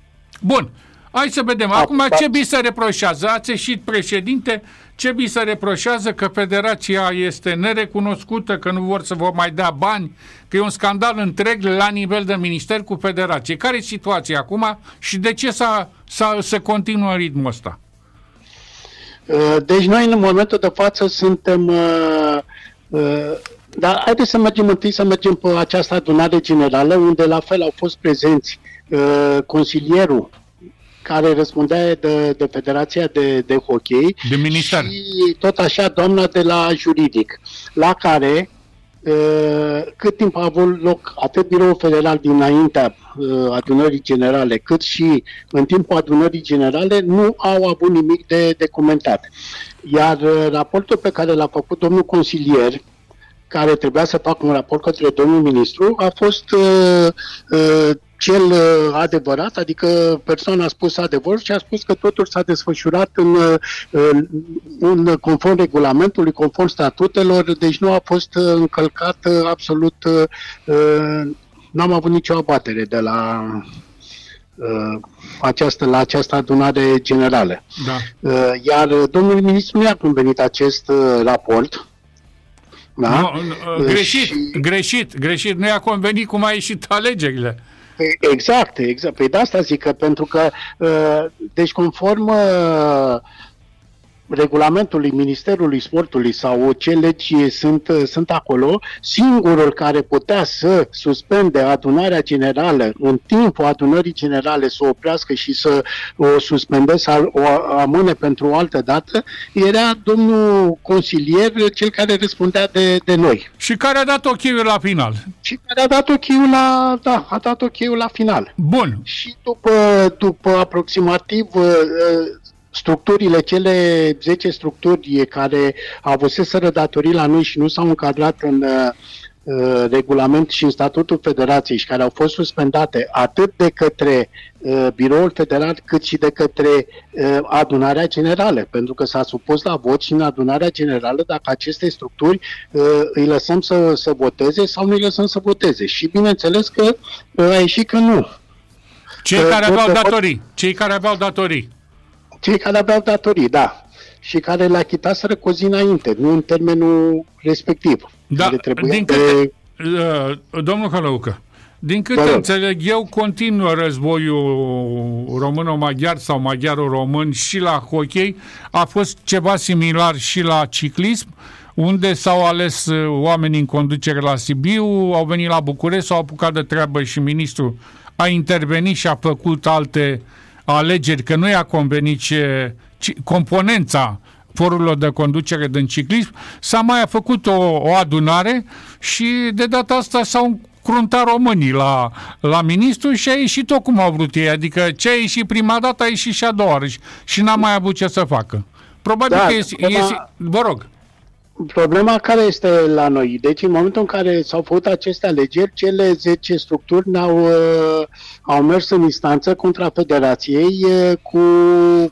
Bun. Hai să vedem. Acum ce bi se reproșează? Ați ieșit președinte, ce bi se reproșează că federația este nerecunoscută, că nu vor să vă mai dea bani, că e un scandal întreg la nivel de minister cu federație. Care e situația acum și de ce s-a, s-a, se continuă ritmul ăsta? Uh, deci noi în momentul de față suntem... Uh, uh, dar haideți să mergem întâi să mergem pe această adunare generală, unde la fel au fost prezenți uh, consilierul care răspundea de, de Federația de, de Hockey de minister. și tot așa doamna de la juridic, la care cât timp a avut loc atât biroul federal dinaintea adunării generale, cât și în timpul adunării generale, nu au avut nimic de, de comentat. Iar raportul pe care l-a făcut domnul consilier, care trebuia să facă un raport către domnul ministru, a fost uh, uh, cel uh, adevărat, adică persoana a spus adevărul și a spus că totul s-a desfășurat în, uh, în conform regulamentului, conform statutelor, deci nu a fost uh, încălcat absolut, n-am avut nicio abatere de la această, la această adunare generală. Da. Iar domnul ministru nu i-a convenit acest raport, da? No, greșit, și... greșit, greșit. Nu i-a convenit cum a ieșit alegerile. Exact, exact. Păi de asta zic că pentru că, uh, deci conform uh, regulamentului Ministerului Sportului sau ce legi sunt, sunt acolo, singurul care putea să suspende adunarea generală în timpul adunării generale, să o oprească și să o suspende, să o amâne pentru o altă dată, era domnul consilier, cel care răspundea de, de noi. Și care a dat ochiul la final. Și care a dat ochiul la, da, a dat ochiul la final. Bun. Și după, după aproximativ structurile, cele 10 structuri care avuseseră datorii la noi și nu s-au încadrat în uh, regulament și în statutul federației și care au fost suspendate atât de către uh, biroul federal cât și de către uh, adunarea generală, pentru că s-a supus la vot și în adunarea generală dacă aceste structuri uh, îi lăsăm să, să voteze sau nu îi lăsăm să voteze. Și bineînțeles că uh, a ieșit că nu. Cei care aveau datorii, cei care aveau datorii cei care aveau datorii, da, și care le achitaseră cu zi înainte, nu în termenul respectiv. Da, care trebuie din de... câte, uh, domnul Hălăucă, din câte Da, da. înțeleg eu, continuă războiul româno-maghiar sau maghiaro-român și la hockey. A fost ceva similar și la ciclism, unde s-au ales uh, oamenii în conducere la Sibiu, au venit la București, s-au apucat de treabă și ministrul a intervenit și a făcut alte alegeri, că nu i-a convenit ce, ci, componența forurilor de conducere din ciclism, s-a mai făcut o, o adunare și de data asta s-au cruntat românii la, la ministru și a ieșit tot cum au vrut ei. Adică ce a ieșit prima dată, a ieșit și a doua oară și, și n-a mai avut ce să facă. Probabil Da, că este, problema- este... Vă rog. Problema care este la noi? Deci în momentul în care s-au făcut aceste alegeri, cele 10 structuri ne-au, uh, au mers în instanță contra Federației uh, cu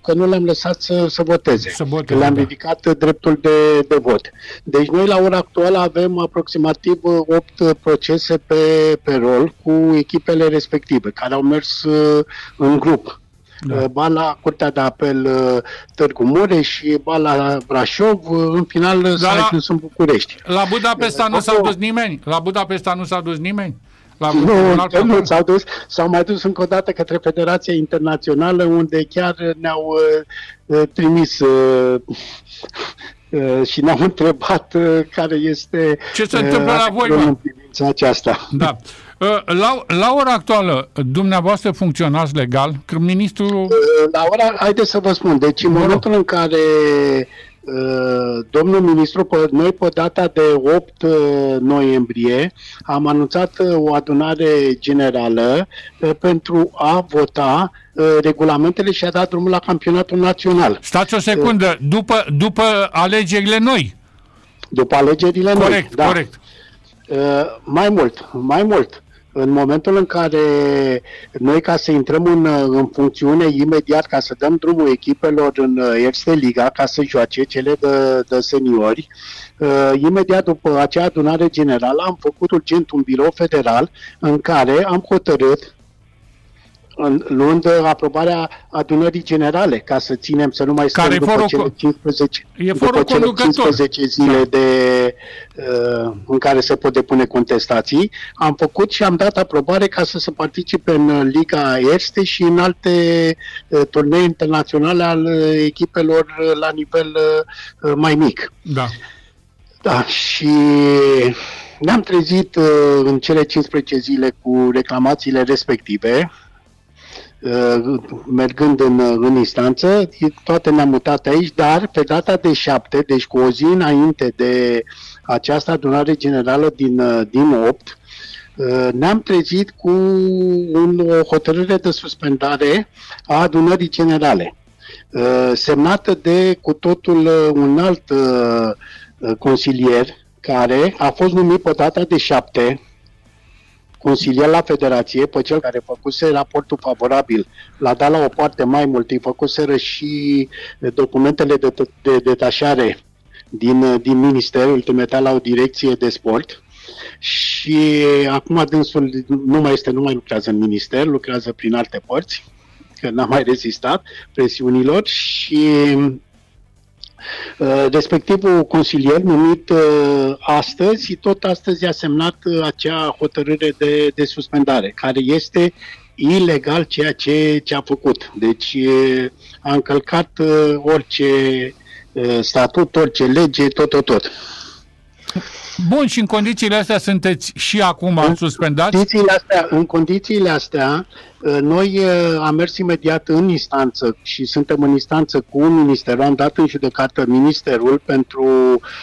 că nu le-am lăsat să, să voteze. Să voteze, că le-am da. ridicat uh, dreptul de, de vot. Deci noi la ora actuală avem aproximativ 8 procese pe, pe rol cu echipele respective, care au mers uh, în grup. Da. Da. Ba la Curtea de Apel uh, Târgu Mureș, ba la Brașov, uh, în final da, s-a la- ajuns în București. La Budapesta nu s-a Acolo- dus nimeni? La Budapesta nu s-a dus nimeni? La Nu, un alt nu, loc? s-au dus, s-au mai dus încă o dată către Federația Internațională, unde chiar ne-au uh, uh, trimis uh, uh, și ne-au întrebat uh, care este Ce se întâmplă la voi, adevărul mă? în privința aceasta. Da. Uh, La, la ora actuală, dumneavoastră funcționați legal? Că ministrul... Uh, La ora, haideți să vă spun, deci în Vă rog. momentul în care uh, domnul ministru, pe, noi pe data de 8 uh, noiembrie am anunțat uh, o adunare generală uh, pentru a vota uh, regulamentele și a dat drumul la campionatul național. Stați o secundă, după, după alegerile noi. După alegerile noi. Corect, da. corect. Uh, mai mult, mai mult. În momentul în care noi, ca să intrăm în, uh, în funcțiune imediat, ca să dăm drumul echipelor în uh, Erste Liga, ca să joace cele de, de seniori, uh, imediat după acea adunare generală am făcut urgent un birou federal în care am hotărât în- luând uh, aprobarea adunării generale, ca să ținem, să nu mai stăm Care e după forul cele co- 15, E după forul cele conducător. 15 zile de, uh, în care se pot depune contestații, am făcut și am dat aprobare ca să se participe în uh, Liga Erste și în alte uh, turnee internaționale al uh, echipelor uh, la nivel uh, uh, mai mic. Da. Da, și ne-am trezit uh, în cele 15 zile cu reclamațiile respective, uh, mergând în, în instanță, toate ne-am mutat aici, dar pe data de 7, deci cu o zi înainte de această adunare generală din, uh, din 8, uh, ne-am trezit cu un, o hotărâre de suspendare a adunării generale, uh, semnată de cu totul uh, un alt uh, uh, consilier care a fost numit pe data de 7 consilier la Federație, pe cel care făcuse raportul favorabil, l-a dat la o parte mai mult, îi făcuseră și documentele de, de detașare din, din minister, îl trimitea la o direcție de sport. Și acum dânsul nu mai este, nu mai lucrează în minister, lucrează prin alte părți, că n-a mai rezistat presiunilor și Uh, respectivul consilier numit uh, astăzi, tot astăzi a semnat uh, acea hotărâre de, de suspendare, care este ilegal ceea ce, ce a făcut. Deci e, a încălcat uh, orice uh, statut, orice lege, tot, tot, tot. Bun, și în condițiile astea sunteți și acum În suspendați? Condițiile astea, în condițiile astea, uh, noi uh, am mers imediat în instanță și suntem în instanță cu un minister. Am dat în judecată ministerul pentru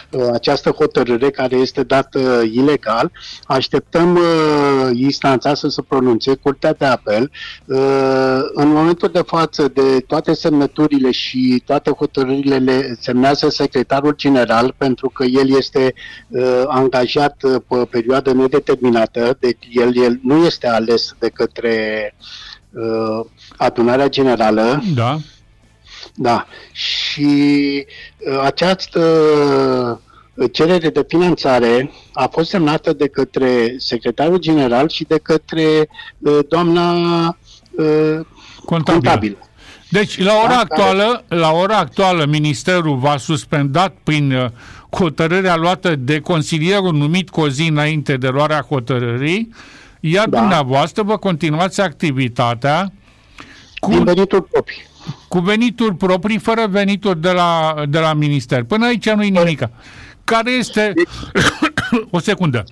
uh, această hotărâre care este dată ilegal. Așteptăm uh, instanța să se pronunțe, Curtea de Apel. Uh, în momentul de față, de toate semnăturile și toate hotărârile le semnează secretarul general pentru că el este uh, angajat uh, pe perioadă nedeterminată, deci el, el nu este ales de către uh, adunarea generală, Da. da, și uh, această uh, cerere de finanțare a fost semnată de către secretarul general și de către uh, doamna uh, Contabil. contabil. Deci, la ora Da, actuală, la ora actuală, Ministerul v-a suspendat prin uh, hotărârea luată de consilierul numit cu o zi înainte de luarea hotărârii, iar da. dumneavoastră vă continuați activitatea cu, din venituri proprii. Cu venituri proprii, fără venituri de la, de la minister. Până aici nu-i nimic. Care este... Deci... o secundă.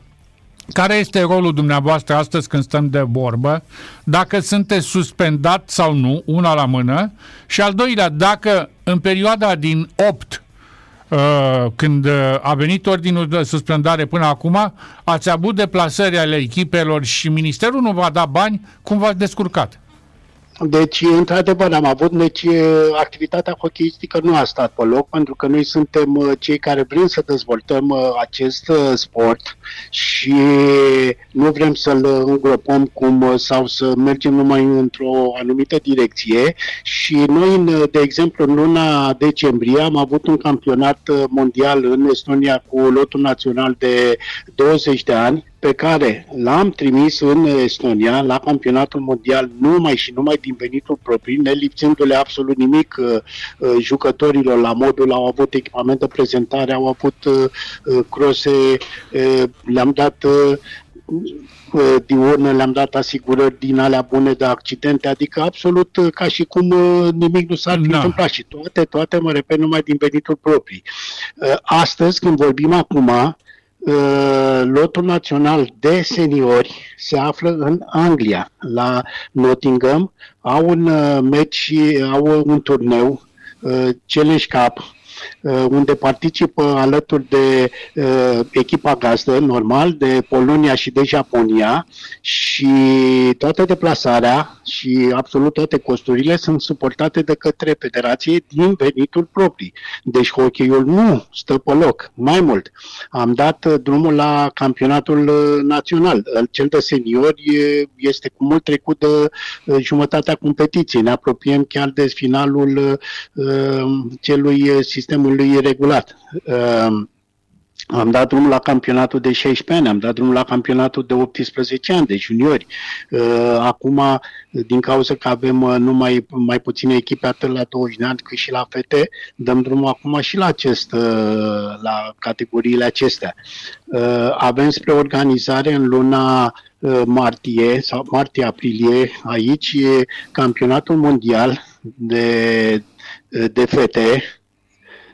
Care este rolul dumneavoastră astăzi când stăm de vorbă? Dacă sunteți suspendat sau nu, una la mână. Și al doilea, dacă în perioada din 8 uh, când a venit ordinul de suspendare până acum, ați avut deplasări ale echipelor și ministerul nu va da bani, cum v-ați descurcat? Deci, într-adevăr, am avut, deci activitatea hocheistică nu a stat pe loc, pentru că noi suntem cei care vrem să dezvoltăm acest sport și nu vrem să-l îngropăm cum sau să mergem numai într-o anumită direcție. Și noi, de exemplu, în luna decembrie am avut un campionat mondial în Estonia cu lotul național de 20 de ani, pe care l-am trimis în Estonia la campionatul mondial numai și numai din venitul proprii, ne lipsindu-le absolut nimic uh, uh, jucătorilor la modul, au avut echipament de prezentare, au avut uh, crose, le-am dat diurnă, le-am dat asigurări din alea bune de accidente, adică absolut ca și cum nimic nu s-ar fi da. întâmplat și toate, toate, mă repet, numai din venituri proprii. Astăzi, când vorbim acum, Uh, lotul național de seniori se află în Anglia, la Nottingham. Au un uh, meci, au un turneu, uh, Challenge Cup, Uh, unde participă alături de uh, echipa gazdă, normal, de Polonia și de Japonia și toată deplasarea și absolut toate costurile sunt suportate de către federație din venituri proprii. Deci hocheiul nu stă pe loc. Mai mult, am dat uh, drumul la campionatul național. Cel de seniori este cu mult trecut de jumătatea competiției. Ne apropiem chiar de finalul celui sistemului sistemului regulat. Ehm, am dat drumul la campionatul de 16 ani, am dat drumul la campionatul de 18 ani, de juniori. Ehm, acum, din cauza că avem uh, numai mai puține echipe atât la 20 de ani cât și la fete, dăm drumul acum și la, acest, uh, la categoriile acestea. Ehm, avem spre organizare în luna uh, martie sau martie-aprilie aici e campionatul mondial de, de fete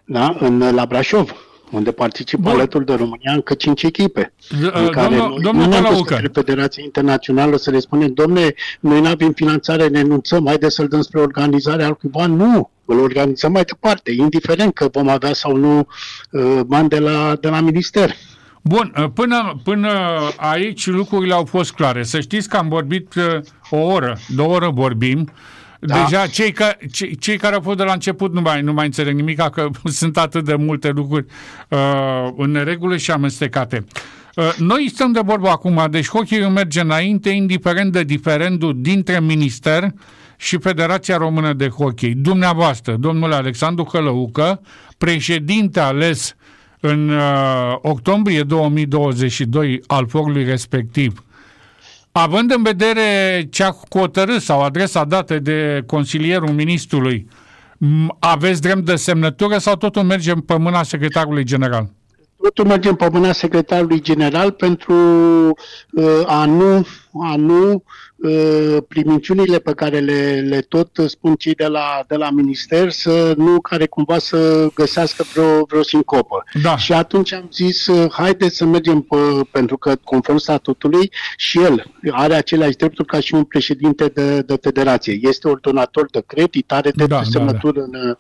da? în, la Brașov, unde participă Bun. alături de România încă cinci echipe. Uh, în care domnul, domnul nu am către Federația Internațională să le spunem, domne, noi nu avem finanțare, ne enunțăm, haide să-l dăm spre organizarea al cuiva. Nu, îl organizăm mai departe, indiferent că vom avea sau nu uh, bani de la, de la minister. Bun, uh, până, până aici lucrurile au fost clare. Să știți că am vorbit uh, o oră, două oră vorbim. Da. Deja cei, ca, cei, cei care au fost de la început nu mai, nu mai înțeleg nimic, că sunt atât de multe lucruri uh, în neregulă și amestecate. Uh, noi stăm de vorbă acum, deci hockey merge înainte, indiferent de diferendul dintre minister și Federația Română de Hockey. Dumneavoastră, domnule Alexandru Călăucă, președinte ales în uh, octombrie 2022 al forului respectiv, Având în vedere ce a hotărât sau adresa dată de consilierul ministrului, aveți drept de semnătură sau totul merge pe mâna secretarului general? Totul merge pe mâna secretarului general pentru uh, a nu, a nu Uh, priminciunile pe care le, le tot spun cei de la, de la minister, să nu care cumva să găsească vreo, vreo sincopă. Da. Și atunci am zis, uh, haideți să mergem pe, pentru că conform statutului și el are aceleași drepturi ca și un președinte de, de federație. Este ordonator de credit, are de da, semnătură da, da.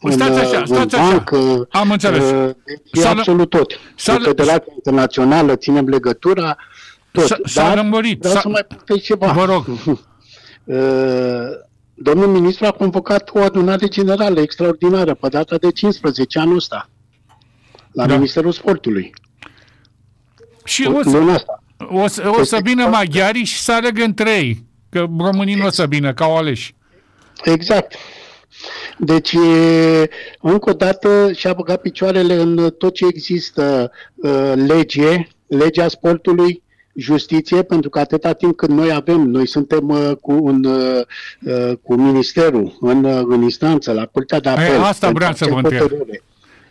în Stați așa, stați așa. Bancă, Am înțeles. Uh, e absolut tot. Federația Internațională ținem legătura, tot. S-a lămurit. Vreau s-a... să mai puteți ceva. Vă rog. Uh, domnul ministru a convocat o adunare generală extraordinară pe data de 15 anul ăsta la da. Ministerul Sportului. Și o, să, asta. o, să, o să vină maghiarii și să alegă între ei, că românii nu o să vină, ca o aleși. Exact. Deci, încă o dată și-a băgat picioarele în tot ce există uh, lege, legea sportului, justiție, pentru că atâta timp când noi avem, noi suntem uh, cu, un, uh, uh, cu ministerul în, uh, în instanță, la Curtea de Apel. Asta vreau să vă întreb.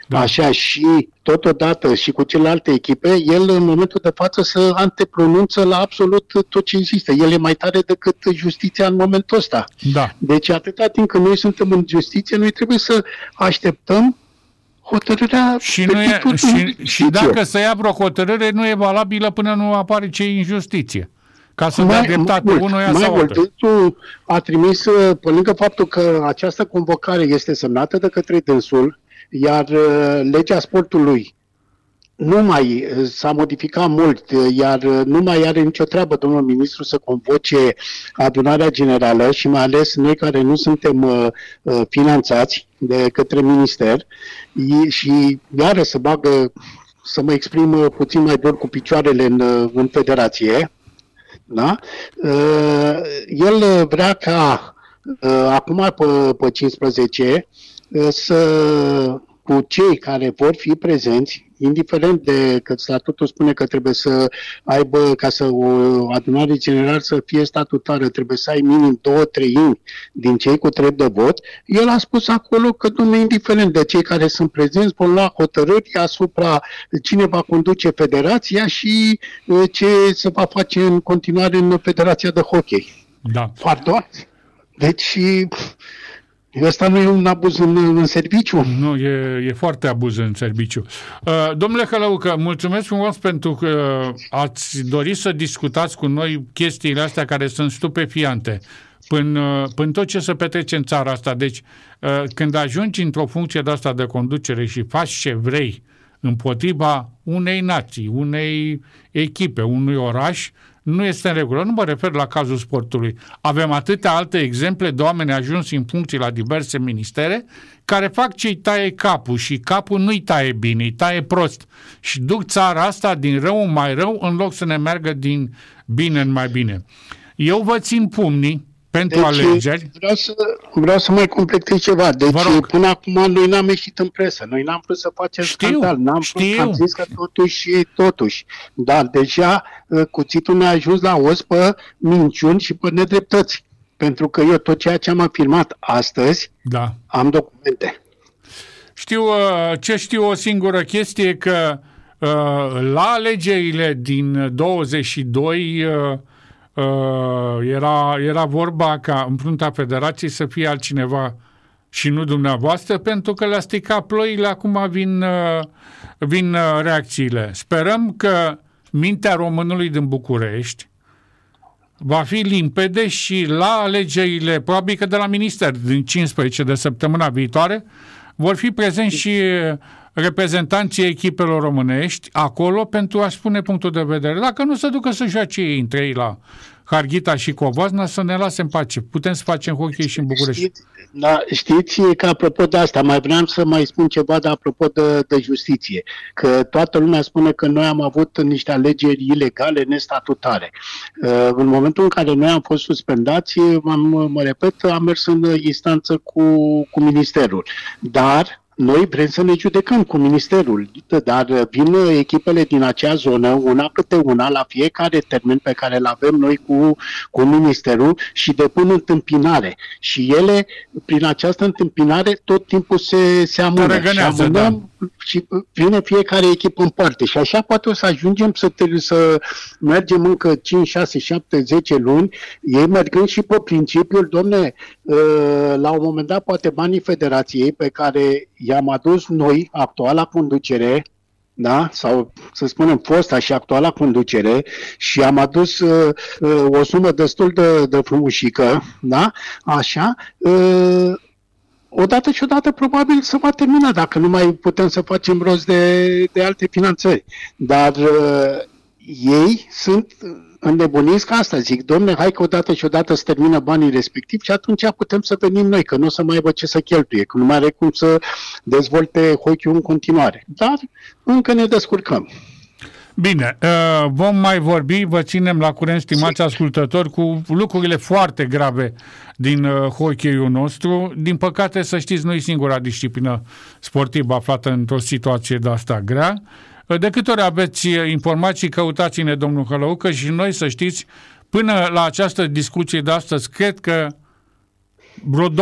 da. așa și totodată și cu celelalte echipe, el în momentul de față să antepronunță la absolut tot ce există. El e mai tare decât justiția în momentul ăsta. Da. Deci atâta timp când noi suntem în justiție, noi trebuie să așteptăm hotărârea și, nu e, și, și dacă să ia vreo hotărâre, nu e valabilă până nu apare ce injustiție. Ca să dea dreptate unuia mai sau mult, dânsul a trimis, pe lângă faptul că această convocare este semnată de către dânsul, iar uh, legea sportului nu mai uh, s-a modificat mult, uh, iar nu mai are nicio treabă domnul ministru să convoce adunarea generală și mai ales noi care nu suntem uh, finanțați de către minister și iară să bagă, să mă exprim puțin mai dur cu picioarele în, în federație, da? Uh, el vrea ca uh, acum pe, pe 15 uh, să cu cei care vor fi prezenți, indiferent de că statutul spune că trebuie să aibă, ca să o adunare generală să fie statutară, trebuie să ai minim două treimi din cei cu drept de vot, el a spus acolo că nu indiferent de cei care sunt prezenți, vor lua hotărâri asupra cine va conduce federația și uh, ce se va face în continuare în Federația de Hockey. Da. Pardon? Deci Ăsta nu e un abuz în, în serviciu? Nu, e, e foarte abuz în serviciu. Uh, domnule Hălăucă, mulțumesc frumos pentru că ați dorit să discutați cu noi chestiile astea care sunt stupefiante până, până tot ce se petrece în țara asta. Deci, uh, când ajungi într-o funcție de asta de conducere și faci ce vrei împotriva unei nații, unei echipe, unui oraș, nu este în regulă. Nu mă refer la cazul sportului. Avem atâtea alte exemple de oameni ajunși în funcții la diverse ministere care fac ce-i taie capul și capul nu-i taie bine, îi taie prost. Și duc țara asta din rău în mai rău în loc să ne meargă din bine în mai bine. Eu vă țin pumnii pentru deci, alegeri. Vreau să, vreau să mai completez ceva. Deci până acum noi n-am ieșit în presă. Noi n-am vrut să facem știu, scandal. N-am știu. am zis că totuși, totuși. Dar deja uh, cuțitul ne-a ajuns la os pe minciuni și pe nedreptăți. Pentru că eu tot ceea ce am afirmat astăzi, da. am documente. Știu, uh, ce știu o singură chestie, că uh, la alegerile din 22 uh, era, era vorba ca în fruntea federației să fie altcineva și nu dumneavoastră, pentru că le-a stricat ploile, acum vin, uh, vin uh, reacțiile. Sperăm că mintea românului din București va fi limpede și la alegerile, probabil că de la minister din 15 de săptămâna viitoare, vor fi prezenți și reprezentanții echipelor românești acolo pentru a spune punctul de vedere. Dacă nu se ducă să joace ei între ei la Harghita și Covazna, să ne lase în pace. Putem să facem hockey și în București. Știți, da, știți că apropo de asta, mai vreau să mai spun ceva de apropo de, de justiție. Că toată lumea spune că noi am avut niște alegeri ilegale, nestatutare. Uh, în momentul în care noi am fost suspendați, am, mă repet, am mers în instanță cu, cu ministerul. Dar noi vrem să ne judecăm cu ministerul, dar vin echipele din acea zonă, una câte una, la fiecare termen pe care îl avem noi cu, cu ministerul și depun întâmpinare. Și ele, prin această întâmpinare, tot timpul se, se amână. Și amânăm, da și vine fiecare echipă în parte și așa poate o să ajungem să, să mergem încă 5, 6, 7, 10 luni, ei mergând și pe principiul, domne, ă, la un moment dat poate banii federației pe care i-am adus noi, actuala conducere, da? sau să spunem fosta și actuala conducere și am adus uh, uh, o sumă destul de, de frumușică, da? așa, uh, odată și odată probabil se va termina dacă nu mai putem să facem rost de, de alte finanțări. Dar uh, ei sunt înnebuniți ca asta. Zic, domne, hai că odată și odată să termină banii respectiv și atunci putem să venim noi, că nu o să mai aibă ce să cheltuie, că nu mai are cum să dezvolte hockey în continuare. Dar încă ne descurcăm. Bine, uh, vom mai vorbi, vă ținem la curent, stimați ascultători, cu lucrurile foarte grave din uh, hockey-ul nostru. Din păcate, să știți, nu e singura disciplină sportivă aflată într-o situație de asta grea. Uh, de câte ori aveți informații, căutați-ne, domnul Hălăucă, și noi, să știți, până la această discuție de astăzi, cred că vreo 20-30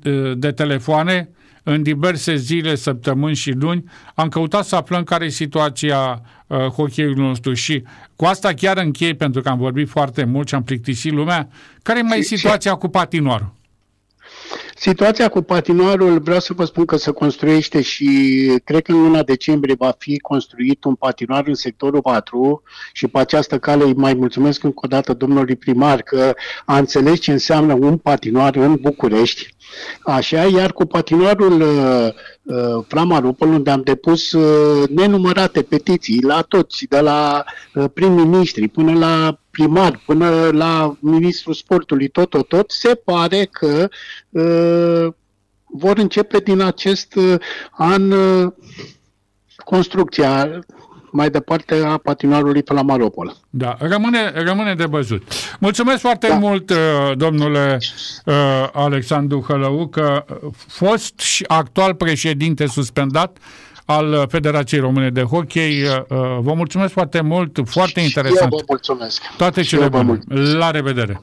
de, de telefoane în diverse zile, săptămâni și luni. Am căutat să aflăm care e situația uh, hockeyului nostru și cu asta chiar închei, pentru că am vorbit foarte mult și am plictisit lumea. Care e mai situația cu patinoarul? Situația cu patinoarul, vreau să vă spun că se construiește și cred că în luna decembrie va fi construit un patinoar în sectorul 4 și pe această cale îi mai mulțumesc încă o dată domnului primar că a înțeles ce înseamnă un patinoar în București. Așa, iar cu patinoarul uh, uh, Flama Rupăl, unde am depus uh, nenumărate petiții la toți, de la uh, prim-ministri până la primar până la ministrul sportului, tot, tot, tot, se pare că uh, vor începe din acest uh, an uh, construcția mai departe a patinoarului pe la Maropol. Da, rămâne, rămâne de văzut. Mulțumesc foarte da. mult, uh, domnule uh, Alexandru Hălăucă, fost și actual președinte suspendat al Federației Române de Hockey. Uh, vă mulțumesc foarte mult, foarte interesant. Și eu vă mulțumesc. Toate cele bune. La revedere!